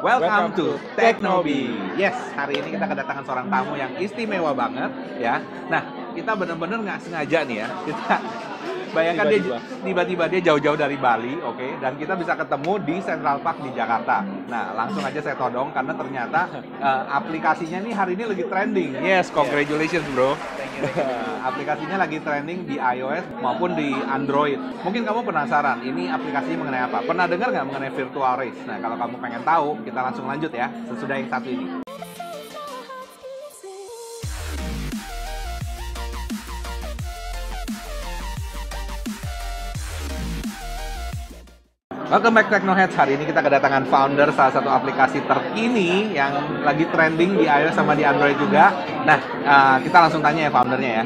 Welcome to Teknobi. Yes, hari ini kita kedatangan seorang tamu yang istimewa banget ya. Nah, kita benar-benar nggak sengaja nih ya. Kita bayangkan dia tiba-tiba dia jauh-jauh dari Bali, oke, dan kita bisa ketemu di Central Park di Jakarta. Nah, langsung aja saya todong karena ternyata eh, aplikasinya nih hari ini lagi trending. Yes, congratulations, bro. aplikasinya lagi trending di iOS maupun di Android. Mungkin kamu penasaran, ini aplikasinya mengenai apa? Pernah dengar nggak mengenai virtual race? Nah, kalau kamu pengen tahu, kita langsung lanjut ya, sesudah yang satu ini. Welcome back Technoheads. Hari ini kita kedatangan founder salah satu aplikasi terkini yang lagi trending di iOS sama di Android juga. Nah, uh, kita langsung tanya ya foundernya ya.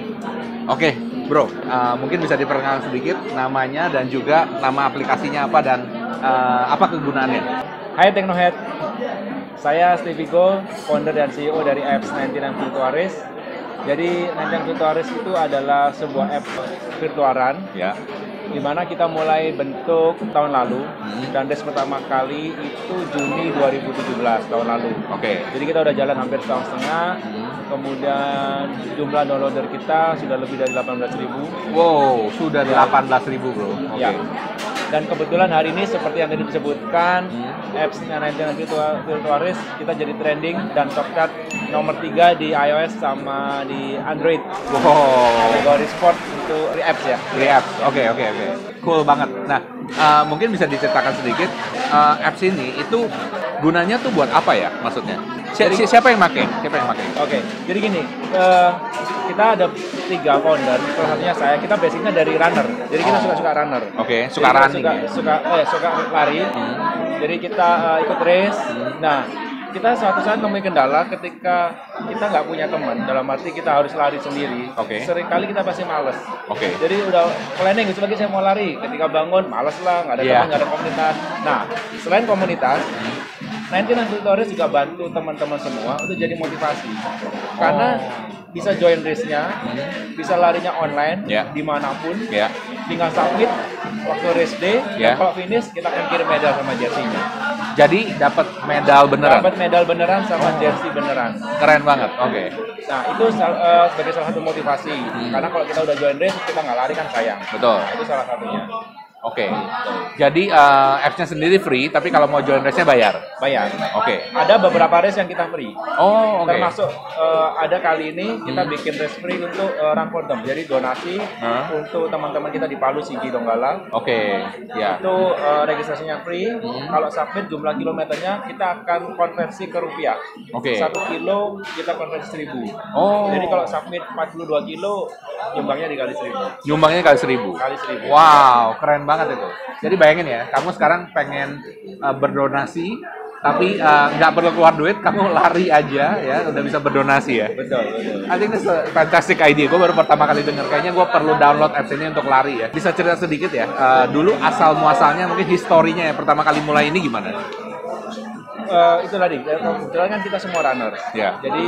Oke, bro, uh, mungkin bisa diperkenalkan sedikit namanya dan juga nama aplikasinya apa dan uh, apa kegunaannya? Hai Teknohead, saya Stevie Go, founder dan CEO dari apps 99 Virtuaris. Jadi 99 Virtuaris itu adalah sebuah app virtuaran Ya. Mana kita mulai bentuk tahun lalu Hmm. dan race pertama kali itu Juni 2017 tahun lalu. Oke. Jadi kita udah jalan hampir setahun setengah. Hmm. Kemudian jumlah downloader kita sudah lebih dari 18.000. Wow, sudah 18.000 bro. Oke. Ya. Dan kebetulan hari ini seperti yang tadi disebutkan, Hmm. apps 99 Virtual, Virtuaris kita jadi trending dan top chart nomor 3 di iOS sama di Android. Wow. Kategori sport untuk apps ya. React. Oke, oke, oke. Cool banget. Nah, uh, mungkin bisa diceritakan sedikit uh, apps ini itu gunanya tuh buat apa ya maksudnya? Si- si- siapa yang make? Siapa yang make? Oke, jadi gini, eh, kita ada tiga founder, salah satunya saya, kita basicnya dari runner, jadi kita Oh. suka-suka runner. Oke, Jadi suka kita running suka, ya? suka, eh, suka lari, Hmm. jadi kita eh, ikut race. Hmm. Nah, kita suatu saat menemui kendala ketika kita nggak punya teman, dalam arti kita harus lari sendiri. Oke. Seringkali kita pasti males. Oke. Jadi udah planning, lagi saya mau lari. Ketika bangun, males lah, nggak ada Iya. teman, nggak ada komunitas. Nah, selain komunitas, 99 Tutorials juga bantu teman-teman semua untuk jadi motivasi. Karena bisa join race-nya, bisa larinya online, Ya. di mana pun, Ya. tinggal submit waktu race day, dan kalau finish kita akan kirim medal sama jersey-nya. Jadi dapat medal beneran. Dapat medal beneran sama jersey beneran. Keren banget. Oke. Nah, itu eh, sebagai salah satu motivasi. Karena kalau kita udah join race, kita nggak lari kan sayang. Betul. Nah, itu salah satunya. Oke. Jadi uh, apps-nya sendiri free, tapi kalau mau join race-nya bayar. Bayar. Oke. Ada beberapa race yang kita free. Oh, oke. Termasuk eh, ada kali ini kita bikin race free untuk eh, run for them. Jadi donasi Hah? untuk teman-teman kita di Palu, Sigi, Donggala. Oke. Ya. Itu eh, registrasinya free. Kalau submit jumlah kilometernya kita akan konversi ke rupiah. Oke. Satu kilo kita konversi seribu. Oh. Jadi kalau submit 42 kilo, nyumbangnya dikali seribu. Nyumbangnya kali seribu. Kali seribu. Wow, keren banget itu. Jadi bayangin ya, kamu sekarang pengen uh, berdonasi, tapi uh, nggak perlu keluar duit, kamu lari aja ya, udah bisa berdonasi ya. Betul, betul. I think this a fantastic idea. Gue baru pertama kali denger. Kayaknya gue perlu download apps ini untuk lari ya. Bisa cerita sedikit ya. uh, dulu asal muasalnya mungkin historinya ya pertama kali mulai ini gimana? Eh, itu tadi, ya, kebetulan kan kita semua runner. Ya. Jadi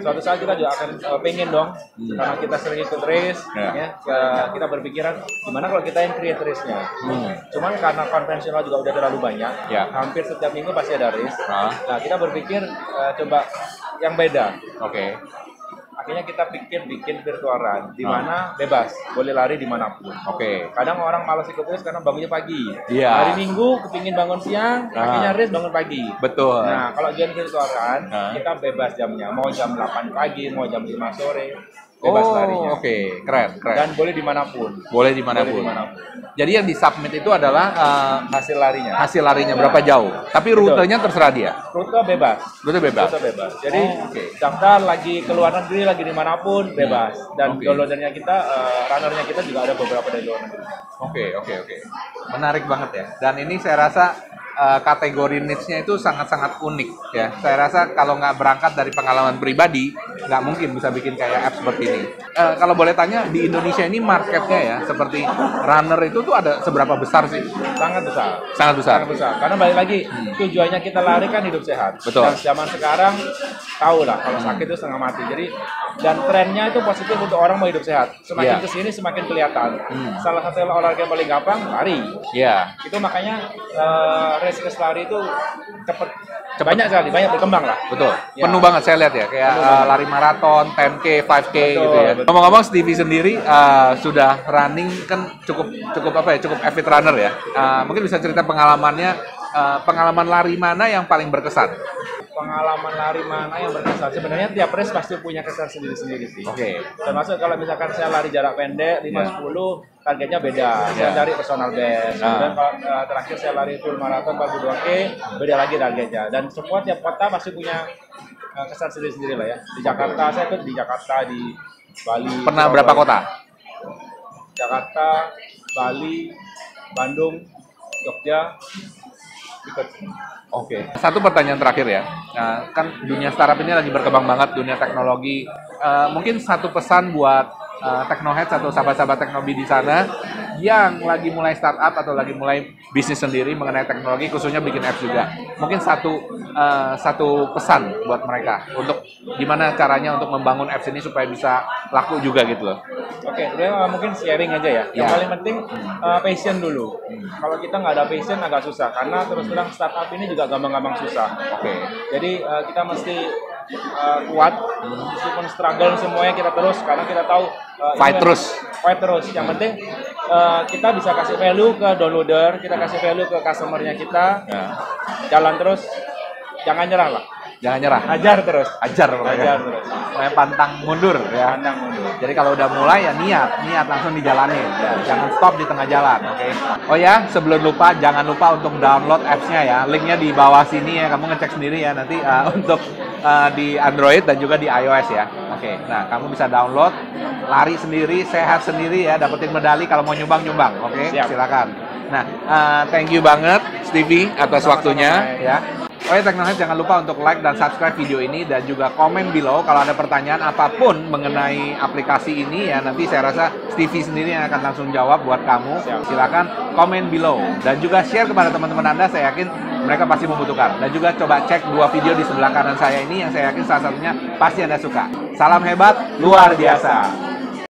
suatu saat kita juga akan eh, pengen dong, karena kita sering ikut race, Hmm. Ya. ya, ke- kita berpikiran gimana kalau kita yang create race-nya. Hmm. Cuman karena konvensional juga udah terlalu banyak, Ya. hampir setiap minggu pasti ada race. Ah, Nah kita berpikir eh, coba yang beda. Oke. Akhirnya kita pikir bikin virtual run, di mana bebas, boleh lari di mana pun. Oke. Kadang orang malas ikut race karena bangunnya pagi. Iya. Hari Minggu kepingin bangun siang, Ah. akhirnya race bangun pagi. Betul. Nah, kalau join virtual run, Ah. kita bebas jamnya. Mau jam 8 pagi, mau jam 5 sore, bebas oh, larinya. oke. Keren, keren. Dan boleh di mana pun. Boleh di mana pun. Boleh di mana pun. Jadi yang di submit itu adalah uh, Hasil larinya. hasil larinya berapa jauh. Tapi rutenya terserah dia. Rute bebas. Rute bebas. Rute bebas. Jadi Oh, oke. daftar lagi ke luar negeri, lagi di mana pun, bebas. Dan Oke. downloadernya kita, eh, runnernya kita juga ada beberapa dari luar negeri. Oke, oke, oke. Menarik banget ya. Dan ini saya rasa uh, kategori niche-nya itu sangat-sangat unik ya. Saya rasa kalau nggak berangkat dari pengalaman pribadi, nggak mungkin bisa bikin kayak app seperti ini. Uh, kalau boleh tanya, di Indonesia ini marketnya ya, seperti runner itu tuh ada seberapa besar sih? Sangat besar. Sangat besar. Sangat besar. Karena balik lagi, tujuannya kita lari kan hidup sehat. Betul. Dan zaman sekarang, tahu lah kalau sakit itu setengah mati. Jadi, dan trennya itu positif untuk orang mau hidup sehat. Semakin Iya. ke sini semakin kelihatan. Hmm. Salah satu olahraga yang paling gampang, lari. Iya. Itu makanya eh, race lari itu cepet, banyak sekali, banyak berkembang lah. Betul. Ya. Penuh banget saya lihat ya, kayak Penuh uh, banget. lari maraton, 10K, 5K Betul, gitu ya. Ngomong-ngomong Stevie sendiri uh, sudah running kan cukup cukup apa ya, cukup avid runner ya. Uh, mungkin bisa cerita pengalamannya uh, pengalaman lari mana yang paling berkesan? Pengalaman lari mana yang berkesan? Sebenarnya tiap race pasti punya kesan sendiri-sendiri sih. Oke. Termasuk kalau misalkan saya lari jarak pendek 5-10 targetnya beda. Ya. Saya cari personal best. Ah. Kemudian kalau eh, terakhir saya lari full marathon 42K, beda lagi targetnya. Dan semua tiap kota pasti punya eh, kesan sendiri-sendiri lah ya. Di Jakarta saya ikut di Jakarta, di Bali. Pernah Surabaya. berapa kota? Jakarta, Bali, Bandung, Jogja, ikut. Oke. Satu pertanyaan terakhir ya. Nah, kan dunia startup ini lagi berkembang banget, dunia teknologi. Eh, mungkin satu pesan buat eh, Technoheads atau sahabat-sahabat teknologi di sana yang lagi mulai startup atau lagi mulai bisnis sendiri mengenai teknologi, khususnya bikin apps juga. Mungkin satu eh, satu pesan buat mereka untuk gimana caranya untuk membangun apps ini supaya bisa laku juga gitu loh. Oke, sebenarnya uh, mungkin sharing aja ya. Yang Ya. paling penting uh, passion dulu. Kalau kita nggak ada passion agak susah karena terus terang startup ini juga gampang-gampang susah. Oke. Jadi uh, kita mesti uh, kuat, meskipun struggle semuanya kita terus karena kita tahu uh, ini Fight kan- terus. Fight terus. Yang penting uh, kita bisa kasih value ke downloader, kita kasih value ke customernya kita, Ya. jalan terus, jangan nyerah lah, Jangan nyerah. hajar terus, Ajar pokoknya. hajar terus, Kayak pantang mundur ya. pandang mundur. Jadi kalau udah mulai ya niat, niat langsung dijalanin. Ya, jangan stop di tengah jalan, oke? Oh ya, sebelum lupa jangan lupa untuk download apps-nya ya. Linknya di bawah sini ya. Kamu ngecek sendiri ya nanti uh, untuk uh, di Android dan juga di iOS ya. Oke. Nah, kamu bisa download, lari sendiri, sehat sendiri ya, dapetin medali kalau mau nyumbang-nyumbang, oke? Siap. Silakan. Nah, uh, thank you banget Stevie atas waktunya ya. Oh ya jangan lupa untuk like dan subscribe video ini dan juga komen below kalau ada pertanyaan apa pun mengenai aplikasi ini ya nanti saya rasa Stevie sendiri yang akan langsung jawab buat kamu. Silakan komen below dan juga share kepada teman-teman Anda saya yakin mereka pasti membutuhkan. Dan juga coba cek dua video di sebelah kanan saya ini yang saya yakin salah satunya pasti Anda suka. Salam hebat luar biasa.